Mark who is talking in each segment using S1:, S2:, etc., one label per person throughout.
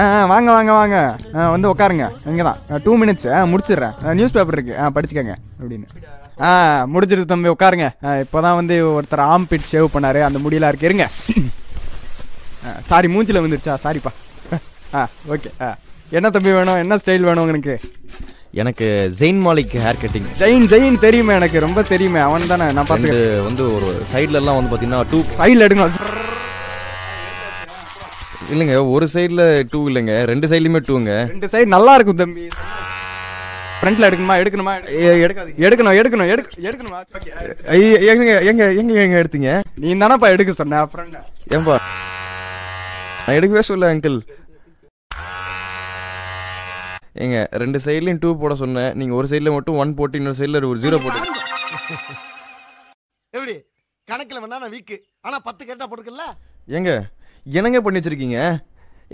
S1: ஆ வாங்க வாங்க வாங்க. வந்து உட்காருங்க இங்கே தான். டூ மினிட்ஸ் முடிச்சிடுறேன். நியூஸ் பேப்பர் இருக்குது ஆ படிச்சுக்கங்க அப்படின்னு. ஆ முடிச்சிருது தம்பி உட்காருங்க இப்போ தான் வந்து ஒருத்தர் ஆம் பிட் ஷேவ் பண்ணார். அந்த முடியெல்லாம் இருக்கு. இருங்க. சாரி மூஞ்சில் வந்துருச்சா சாரிப்பா ஆ ஓகே ஆ என்ன தம்பி வேணும்? என்ன ஸ்டைல் வேணும் உனக்கு?
S2: எனக்கு Zayn Malik hair cutting
S1: Zayn Zayn தெரியுமே எனக்கு. ரொம்ப தெரியுமே. அவன் தானே. நான் பார்த்துக்கிறேன்.
S2: வந்து ஒரு சைடுல எல்லாம் வந்து பாத்தீங்கன்னா டூ
S1: சைடில் எடுக்கணும்
S2: இல்லைங்க ஒரு சைடுல டூ இல்லைங்க ரெண்டு சைடுலயுமே டூங்க
S1: ரெண்டு சைடு நல்லா இருக்கும் தம்பி. ஃப்ரண்ட்ல எடுக்கணுமா எடுக்கணுமா?
S2: எடுக்காதீங்க.
S1: எடுக்கணும் எடுக்கணும் எடுக்க எடுக்கணுமா?
S2: எங்க எங்க எங்க எங்க எடுத்தீங்க?
S1: நீ தானப்பா எடுக்க சொன்ன ஃப்ரெண்ட்
S2: ஏன்பா? நான் எடுக்கவே சொல்ல அங்கிள் ஏங்க ரெண்டு சைட்லயும் டூ போட சொன்னேன் நீங்க ஒரு சைடுல மட்டும் ஒன் போட்டு இன்னொரு சைடுல ஒரு ஜீரோ போட்டு.
S3: எப்படி? கணக்குல வேணா நான் வீக்கு ஆனா பத்து கேட்டா போட்டுக்கல?
S2: ஏங்க என்னங்க பண்ணி வச்சிருக்கீங்க?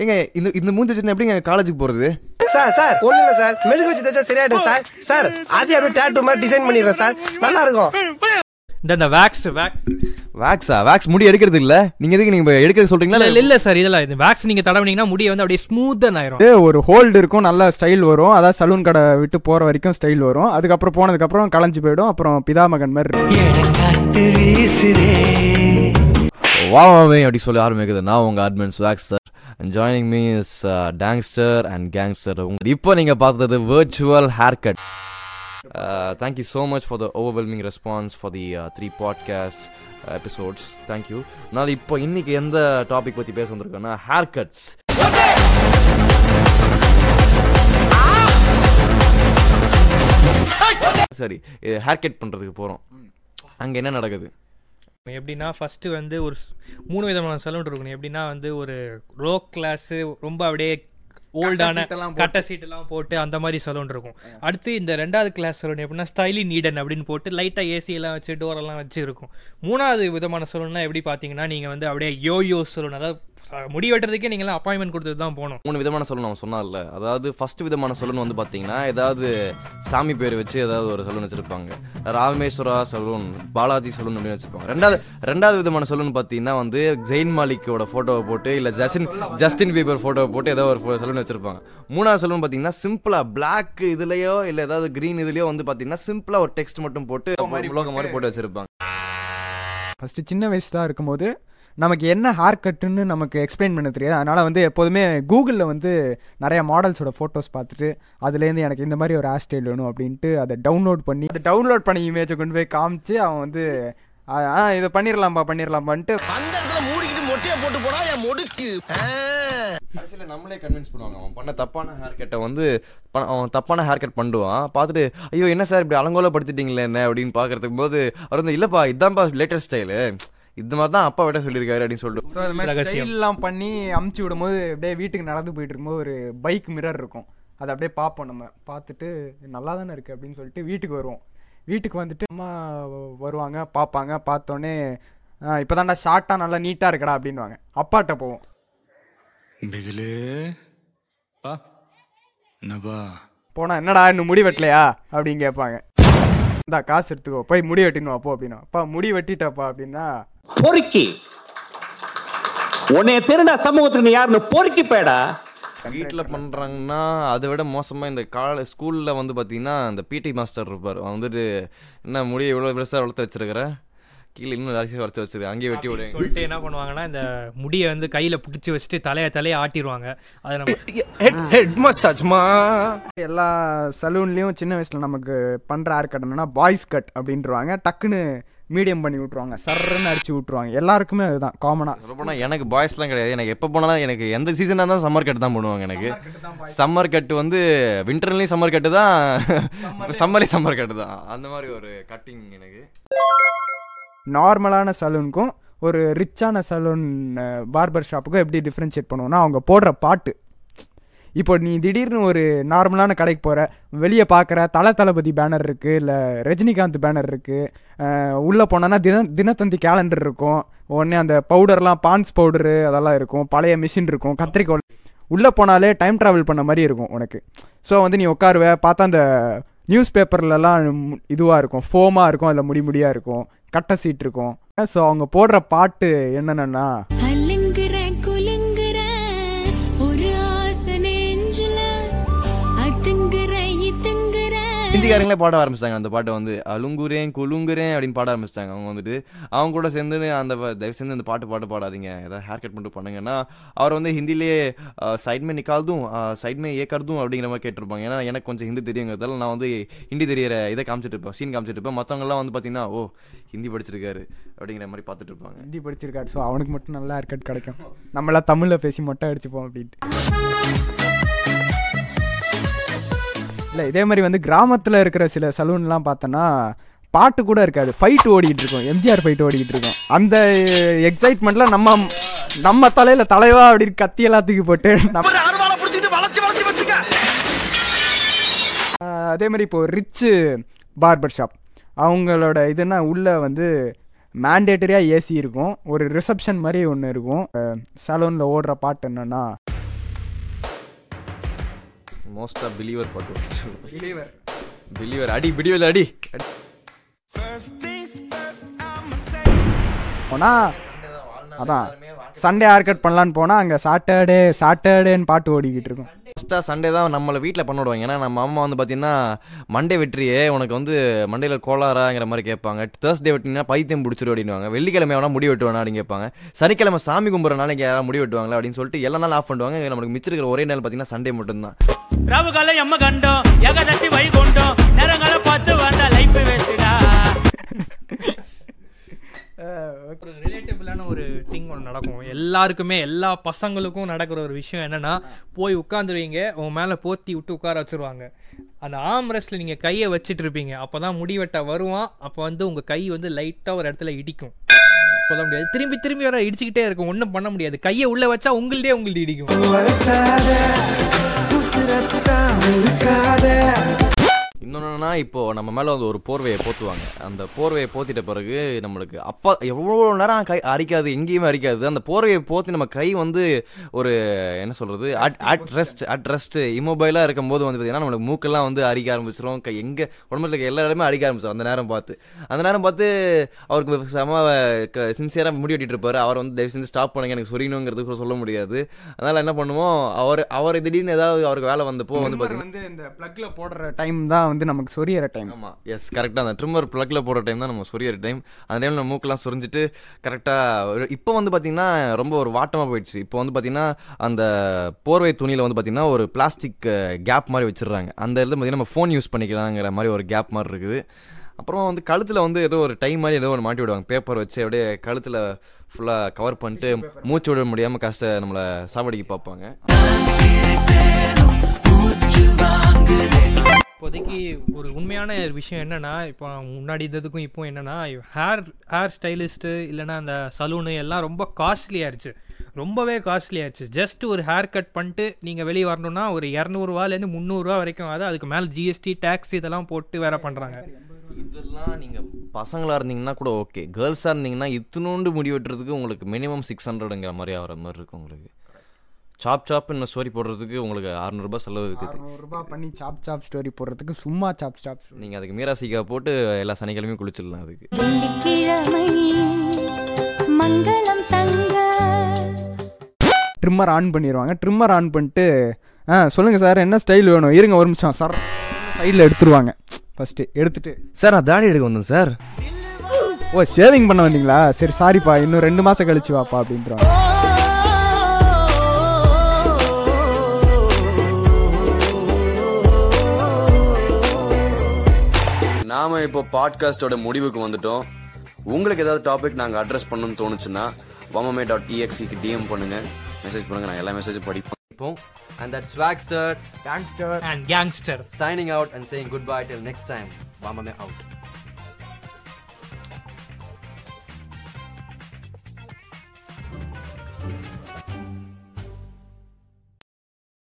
S2: ஏங்க இந்த இந்த மூஞ்சி வச்சுருந்தா எப்படிங்க காலேஜுக்கு போறது?
S4: சார் சார் ஒண்ணு இல்ல சார். மெழுகு வச்சு தச்சா சரியாயிடும் சார். சார் அதே அப்படியே டேட்டு மாதிரி டிசைன் பண்ணிடுறேன் சார். நல்லா இருக்கும்.
S5: இந்த இந்த வேக்ஸ் வேக்ஸ்
S2: வேக்ஸா வேக்ஸ் முடி எடுக்கிறது இல்ல? நீங்க எதுக்கு நீங்க எடுக்கிறது சொல்றீங்களா?
S5: இல்ல இல்ல சார் இதெல்லாம் இந்த வேக்ஸ் நீங்க தடவினீங்கன்னா முடிய வந்து அப்படியே ஸ்மூத்தன் ஆயிரும்
S1: ஒரு ஹோல்டு இருக்கும் நல்ல ஸ்டைல் வரும். அதாவது சலூன் கடை விட்டு போற வரைக்கும் ஸ்டைல் வரும். அதுக்கப்புறம் போனதுக்கப்புறம் களைஞ்சு போயிடும். அப்புறம் பிதாமகன் மாதிரி இருக்கும்.
S2: வா அப்படி சொல்லி ஆரம்பிக்குது நான் உங்க admin swag sir and joining me is tangster and gangster இப்போ நீங்க பார்த்தது virtual hair cut thank you so much for the overwhelming response for the three podcast episodes thank you நான் இப்போ இன்னைக்கு எந்த டாபிக் பற்றி பேச வந்திருக்கேன்னா ஹேர் கட்ஸ் சரி ஹேர் கட் பண்ணுறதுக்கு போகிறோம் அங்கே என்ன நடக்குது?
S5: எப்படின்னா ஃபர்ஸ்ட் வந்து ஒரு மூணு விதமான சலூன் இருக்கணும். எப்படின்னா வந்து ஒரு லோ கிளாஸ் ரொம்ப அப்படியே ஓல்டான கட்ட சீட் எல்லாம் போட்டு. அந்த மாதிரி சலூன் இருக்கும். அடுத்து இந்த ரெண்டாவது கிளாஸ் சலூன் எப்படின்னா ஸ்டைலி நீடன் அப்படின்னு போட்டு லைட்டா ஏசி எல்லாம் வச்சு டோர் எல்லாம் வச்சு இருக்கும். மூணாவது விதமான சலூன்னா எப்படி பாத்தீங்கன்னா நீங்க வந்து அப்படியே யோயோ சலூன் அதாவது முடி வெட்டுறதுக்கே நீங்க எல்லாம் அப்பாயின்மெண்ட் கொடுத்துட்டு தான் போகணும்.
S2: மூணு விதமான சலூன் அவன் சொன்னார்ல அதாவது ஃபர்ஸ்ட் விதமான சலூன் வந்து பார்த்தீங்கன்னா ஏதாவது சாமி பேர் வச்சு ஏதாவது ஒரு சலூன் வச்சிருப்பாங்க. ராமேஸ்வரா சலூன் பாலாஜி சலூன் அப்படின்னு வச்சிருப்பாங்க. ரெண்டாவது ரெண்டாவது விதமான சலூன் பார்த்தீங்கன்னா வந்து ஜெயின் மாலிக்கோட ஃபோட்டோவை போட்டு இல்லை ஜஸ்டின் ஜஸ்டின் பீபர் ஃபோட்டோவை போட்டு ஏதோ ஒரு சலூன் வச்சிருப்பாங்க. மூணாவது சலூன் பார்த்தீங்கன்னா சிம்பிளா பிளாக் இதுலயோ இல்லை ஏதாவது கிரீன் இதுலயோ வந்து பார்த்தீங்கன்னா சிம்பிளா ஒரு டெக்ஸ்ட் மட்டும் போட்டு மாதிரி போட்டு. வச்சிருப்பாங்க.
S1: ஃபர்ஸ்ட் சின்ன வயசு தான் இருக்கும்போது நமக்கு என்ன ஹேர் கட்டுன்னு நமக்கு எக்ஸ்பிளைன் பண்ண தெரியாது. அதனால் வந்து எப்போதுமே கூகுளில் வந்து நிறைய மாடல்ஸோட ஃபோட்டோஸ் பார்த்துட்டு அதுலேருந்து எனக்கு இந்த மாதிரி ஒரு ஹேர் ஸ்டைல் வேணும் அப்படின்ட்டு அதை டவுன்லோட் பண்ணி அதை டவுன்லோட் பண்ணி இமேஜை கொண்டு போய் காமிச்சு அவன் வந்து இதை பண்ணிடலாம்ப்பா பண்ணிடலாம்ப்பான்ட்டு
S3: அந்த இடத்துல மூடிக்கிட்டு மொட்டையை போட்டு போனா என் முடுக்கு.
S2: கடைசியில் நம்மளே கன்வின்ஸ் பண்ணுவாங்க. அவன் பண்ண தப்பான ஹேர் கட்டை வந்து ப- அவன் தப்பான ஹேர் கட் பண்ணுவான். பார்த்துட்டு ஐயோ என்ன சார் இப்படி அலங்கோலப்படுத்திட்டீங்களே என்ன? அப்படின்னு பார்க்கறதுக்கு போது அவர் வந்து இல்லைப்பா இதான்ப்பா லேட்டஸ்ட் ஸ்டைலு இது மாதிரி தான் அப்பா விட சொல்லியிருக்காரு அப்படின்னு சொல்லிட்டு.
S1: ஸோ அது மாதிரி
S5: ரகசியம்.
S1: ஸ்டைல்லாம் பண்ணி அமுச்சு விடும்போது அப்படியே வீட்டுக்கு நடந்து போயிட்டு இருக்கும்போது ஒரு பைக் மிரர் இருக்கும். அதை அப்படியே பார்ப்போம் நம்ம. பார்த்துட்டு நல்லா தானே இருக்குது அப்படின்னு சொல்லிட்டு வீட்டுக்கு வருவோம். வீட்டுக்கு வந்துட்டு அம்மா வருவாங்க பார்ப்பாங்க. பார்த்தோன்னே இப்போ தான்டா ஷார்ட்டாக நல்லா நீட்டாக இருக்கடா அப்படின்வாங்க அப்பாட்ட போவோம்.
S6: பிகிலு பா என்னப்பா
S1: போனால் என்னடா இன்னும் முடி வெட்டலையா? அப்படின்னு கேட்பாங்க. இந்தா காசு எடுத்துக்கோ. போய் முடி வெட்டினு அப்போ அப்படின்னா அப்பா முடி வெட்டிட்டப்பா அப்படின்னா
S7: பொறுக்கி. உன்னைய திருடா சமூகத்துக்கு நீ யாருன்னு பொறுக்கி போயடா.
S2: வீட்டில் பண்ணுறாங்கன்னா அதை விட மோசமாக இந்த கால ஸ்கூலில் வந்து பார்த்தீங்கன்னா இந்த பிடி மாஸ்டர் இருப்பார். அவன் வந்துட்டு என்ன முடியை இவ்வளோ பெருசாக வளர்த்து வச்சிருக்கிற? கீழே இன்னும் நிறைய வளர்த்து வச்சிருக்க. அங்கேயே வெட்டி விடுங்க
S5: சொல்லிட்டு என்ன பண்ணுவாங்கன்னா இந்த முடியை வந்து கையில பிடிச்சி வச்சுட்டு தலைய தலைய ஆட்டிடுவாங்க அதை நம்ம
S4: ஹெட் மசாஜ்மா
S1: எல்லா சலூன்லேயும் சின்ன வயசில் நமக்கு பண்ணுற ஹேர் கட் என்னன்னா பாய்ஸ் கட் அப்படின்றவாங்க. டக்குன்னு மீடியம் பண்ணி விட்ருவாங்க சர்ன்னு அடிச்சு விட்ருவாங்க எல்லாருக்குமே அதுதான் காமனாக
S2: சொல்லப்போனா எனக்கு பாய்ஸ்லாம் கிடையாது. எனக்கு எப்போ போனாலும் எனக்கு எந்த சீசனாக இருந்தாலும் சம்மர் கட் தான் பண்ணுவாங்க எனக்கு. சம்மர் கட்டு வந்து வின்டர்லேயும் சம்மர் கட்டு தான் சம்மர்லேயும் சம்மர் கட்டு தான். அந்த மாதிரி ஒரு கட்டிங் எனக்கு.
S1: நார்மலான சலூனுக்கும் ஒரு ரிச்சான சலூன் பார்பர் ஷாப்புக்கும் எப்படி டிஃப்ரென்ஷியேட் பண்ணுவோம்னா அவங்க போடுற பாட்டு இப்போ நீ திடீர்னு ஒரு நார்மலான கடைக்கு போகிற வெளியே பார்க்குற தல தளபதி பேனர் இருக்குது இல்லை ரஜினிகாந்த் பேனர் இருக்குது உள்ளே போனோன்னா தின தினத்தந்தி கேலண்டர் இருக்கும் உடனே அந்த பவுடர்லாம் பான்ஸ் பவுடரு அதெல்லாம் இருக்கும் பழைய மிஷின் இருக்கும் கத்திரிக்கோல் உள்ளே போனாலே டைம் ட்ராவல் பண்ண மாதிரி இருக்கும் உனக்கு. ஸோ வந்து நீ உட்காருவ பார்த்தா அந்த நியூஸ் பேப்பர்லலாம் இதுவாக இருக்கும் ஃபோமாக இருக்கும் அதில் முடி முடியாக இருக்கும் கட்டை சீட் இருக்கும். ஸோ அவங்க போடுற பாட்டு என்னென்னா
S2: ஹிந்திக்காரங்களே பாட ஆரம்பிச்சிட்டாங்க. அந்த பாட்டை வந்து அலுங்குறேன் குலுங்குரேன் அப்படின்னு பாட ஆரம்பிச்சிட்டாங்க. அவங்க வந்துட்டு அவங்க கூட சேர்ந்து அந்த தயவு சேர்ந்து அந்த பாட்டு பாட்டு பாடாதீங்க. ஏதாவது ஹேர் கட் பண்ணிட்டு பண்ணுங்கன்னா அவர் வந்து ஹிந்திலேயே சைட்மே நிக்கால்தும் சைட் அப்படிங்கிற மாதிரி கேட்டிருப்பாங்க. ஏன்னா எனக்கு கொஞ்சம் ஹிந்தி தெரியுங்கிறதால நான் வந்து ஹிந்தி தெரியற இதை காமிச்சிட்டு இருப்பேன். சீன் காமிச்சிட்டு இருப்பேன். மற்றவங்கலாம் வந்து பார்த்தீங்கன்னா ஓ ஹிந்தி படிச்சிருக்காரு அப்படிங்கிற மாதிரி பார்த்துட்டு இருப்பாங்க.
S1: ஹிந்தி படிச்சிருக்காரு. ஸோ அவனுக்கு மட்டும் நல்லா ஹேர் கட் கிடைக்கும். நம்மளாம் தமிழில் பேசி மொட்டை அடிச்சுப்போம் அப்படின்ட்டு. இல்லை இதே மாதிரி வந்து கிராமத்தில் இருக்கிற சில சலூன்லாம் பார்த்தோன்னா பாட்டு கூட இருக்காது. ஃபைட் ஓடிக்கிட்டு இருக்கும். எம்ஜிஆர் ஃபைட் ஓடிக்கிட்டு இருக்கும். அந்த எக்ஸைட்மெண்ட்ல நம்ம நம்ம தலையில தலைவா அப்படின்னு கத்தி எல்லாம் தூக்கி போட்டு அதே மாதிரி இப்போ ரிச்சு பார்பர் ஷாப் அவங்களோட இதுனா உள்ள வந்து மேண்டேட்டரியாக ஏசி இருக்கும். ஒரு ரிசப்ஷன் மாதிரி ஒன்று இருக்கும். சலூனில் ஓடுற பாட்டு என்னன்னா
S2: மோஸ்டா பிலீவர் பாட்டு பிலீவர் அடி பிடிவில் அடி. அடி.
S1: அதான். சண்டே ஹேர் கட் பண்ணலான்னு போனால் அங்கே சாட்டர்டே சாட்டர்டேன்னு பாட்டு ஓடிக்கிட்டு இருக்கும்.
S2: ஃபஸ்ட்டாக சண்டே தான் நம்மளை வீட்டில் பண்ண விடுவாங்க ஏன்னா நம்ம அம்மா வந்து பார்த்தீங்கன்னா மண்டே வெற்றியே உனக்கு வந்து மண்டேல கோளாறாங்கிற மாதிரி கேட்பாங்க. தேர்ஸ்டே வெட்டினா பைத்தியம் பிடிச்சிரு அப்படின்னுவாங்க. வெள்ளிக்கிழமை வேணா முடி வெட்டுவானா அப்படின்னு கேட்பாங்க. சனிக்கிழமை சாமி கும்பிட்ற நாளைக்கு யாராவது முடி வெட்டுவாங்களா? அப்படின்னு சொல்லிட்டு எல்லா நாள் ஆஃப் பண்ணுவாங்க. நமக்கு மிச்சிருக்கிற ஒரே நாள் பார்த்தீங்கன்னா சண்டே மட்டும்தான்.
S8: ராவுகால எம்ம கண்டோம் ஏகாதசி வைகுண்டம் நேரங்கால
S5: நடக்கும். எல்லாருக்குமே எல்லா பசங்களுக்கும் நடக்கிற ஒரு விஷயம் என்னன்னா போய் உட்காந்துருவீங்க உங்க மேலே போத்தி விட்டு உட்கார வச்சிருவாங்க. அந்த ஆம் ரெஸ்ட்ல நீங்க கையை வச்சுட்டு இருப்பீங்க. அப்பதான் முடிவெட்ட வருவான். அப்போ வந்து உங்க கை வந்து லைட்டா ஒரு இடத்துல இடிக்கும். சொல்ல முடியாது. திரும்பி திரும்பி வர இடிச்சுக்கிட்டே இருக்கும். ஒன்றும் பண்ண முடியாது. கையை உள்ள வச்சா உங்கள்டே உங்கள்ட்ட இடிக்கும்.
S2: இன்னொன்னுனா இப்போ நம்ம மேலே வந்து ஒரு போர்வையை போத்துவாங்க. அந்த போர்வையை போத்திட்ட பிறகு நம்மளுக்கு அப்பா எவ்வளோ நேரம் கை அரிக்காது எங்கேயுமே அரிக்காது. அந்த போர்வையை போத்தி நம்ம கை வந்து ஒரு என்ன சொல்றது at at rest at rest இமொபைலாக இருக்கும்போது வந்து பார்த்தீங்கன்னா நம்மளுக்கு மூக்கெல்லாம் வந்து அரிக்க ஆரம்பிச்சிரும். கை எங்கே உடம்புல இருக்க எல்லா இடமே அரிக்க ஆரம்பிச்சிடும் அந்த நேரம் பார்த்து. அந்த நேரம் பார்த்து அவருக்கு செம சின்சியராக முடி வெட்டிட்டு இருப்பாரு. அவர் வந்து தயவு செஞ்சு ஸ்டாப் பண்ணுங்க. எனக்கு சொரியணுங்கிறது கூட சொல்ல முடியாது. அதனால என்ன பண்ணுவோம்? அவர் அவர் திடீர்னு ஏதாவது அவருக்கு வேலை வந்தப்போ வந்து பார்த்தீங்கன்னா
S1: வந்து இந்த பிளக்ல போடுற டைம் தான் வந்து நமக்கு சொரியற டைம்
S2: ஆமாம் எஸ் கரெக்டாக அந்த ட்ரிம்மர் ப்ளக்கில் போடுற டைம் தான் நம்ம சொரியற டைம் அந்த டைமில் நம்ம மூக்கெல்லாம் சொரிஞ்சிட்டு கரெக்டாக இப்போ வந்து பார்த்திங்கன்னா ரொம்ப ஒரு வாட்டமாக போயிடுச்சு. இப்போ வந்து பார்த்திங்கன்னா அந்த போர்வை துணியில் வந்து பார்த்திங்கன்னா ஒரு பிளாஸ்டிக் கேப் மாதிரி வச்சிடுறாங்க. அந்த இடத்துல பார்த்திங்கன்னா நம்ம ஃபோன் யூஸ் பண்ணிக்கலாங்கிற மாதிரி ஒரு கேப் மாதிரி இருக்குது. அப்புறம் வந்து கழுத்தில் வந்து ஏதோ ஒரு டைம் மாதிரி ஏதோ ஒன்று மாட்டி விடுவாங்க. பேப்பர் வச்சு அப்படியே கழுத்தில் ஃபுல்லாக கவர் பண்ணிட்டு மூச்சு விட முடியாமல் கஷ்ட நம்மளை சாவடிக்க பார்ப்பாங்க.
S5: ஒரு உண்மையான விஷயம் என்னன்னா இப்போ முன்னாடி இருந்ததுக்கும் இப்போ என்னன்னா ஹேர் ஹேர் ஸ்டைலிஸ்ட்டு இல்லைன்னா அந்த சலூனு எல்லாம் ரொம்ப காஸ்ட்லி ஆயிடுச்சு ரொம்பவே காஸ்ட்லி ஆயிடுச்சு ஜஸ்ட் ஒரு ஹேர் கட் பண்ணிட்டு நீங்கள் வெளியே வரணும்னா ஒரு இரநூறுவாலேருந்து முந்நூறுரூவா வரைக்கும் ஆகுது அதுக்கு மேலே ஜிஎஸ்டி டேக்ஸ் இதெல்லாம் போட்டு வேற பண்ணுறாங்க
S2: இதெல்லாம் நீங்கள் பசங்களாக இருந்தீங்கன்னா கூட ஓகே கேர்ள்ஸாக இருந்தீங்கன்னா இத்தினோண்டு முடி வெட்டுறதுக்கு உங்களுக்கு மினிமம் சிக்ஸ் ஹண்ட்ரடுங்கிற மாதிரி ஆகிற மாதிரி இருக்கும் உங்களுக்கு. சாப் சாப் என்ன ஸ்டோரி போடுறதுக்கு உங்களுக்கு அறநூறுபா செலவு இருக்குது.
S1: ரூபாய் பண்ணி சாப் சாப் ஸ்டோரி போடுறதுக்கு சும்மா சாப் சாப்
S2: நீங்கள் அதுக்கு மீராசிக்கா போட்டு எல்லா சனிக்கிழமையும் குளிச்சிடலாம் அதுக்கு.
S9: வெள்ளிக்கிழமை மங்களம் தங்க.
S1: ட்ரிம்மர் ஆன் பண்ணிடுவாங்க ட்ரிம்மர் ஆன் பண்ணிட்டு ஆ சொல்லுங்கள் சார் என்ன ஸ்டைல் வேணும்? இருங்க ஒரு நிமிஷம். சார் சைடில் எடுத்துருவாங்க. ஃபஸ்ட்டு எடுத்துட்டு.
S2: சார் நான் தாடி எடுக்க வந்தேன் சார்
S1: ஓ ஷேவிங் பண்ண வந்தீங்களா? சரி சாரிப்பா இன்னும் ரெண்டு மாதம் கழிச்சு வாப்பா அப்படின்றாங்க.
S2: நாம இப்போ பாட்காஸ்டோட முடிவுக்கு வந்துட்டோம். உங்களுக்கு ஏதாவது டாபிக் நாங்கள் அட்ரஸ் பண்ணணும்னு தோணுச்சுன்னா வமமே டாட் இஎக்ஸிக்கு டிஎம் பண்ணுங்க. மெசேஜ் பண்ணுங்க நான் எல்லா மெசேஜும் படிப்போம். And that swagster
S1: gangster
S5: and gangster
S2: signing out and saying goodbye till next time. Vamame out.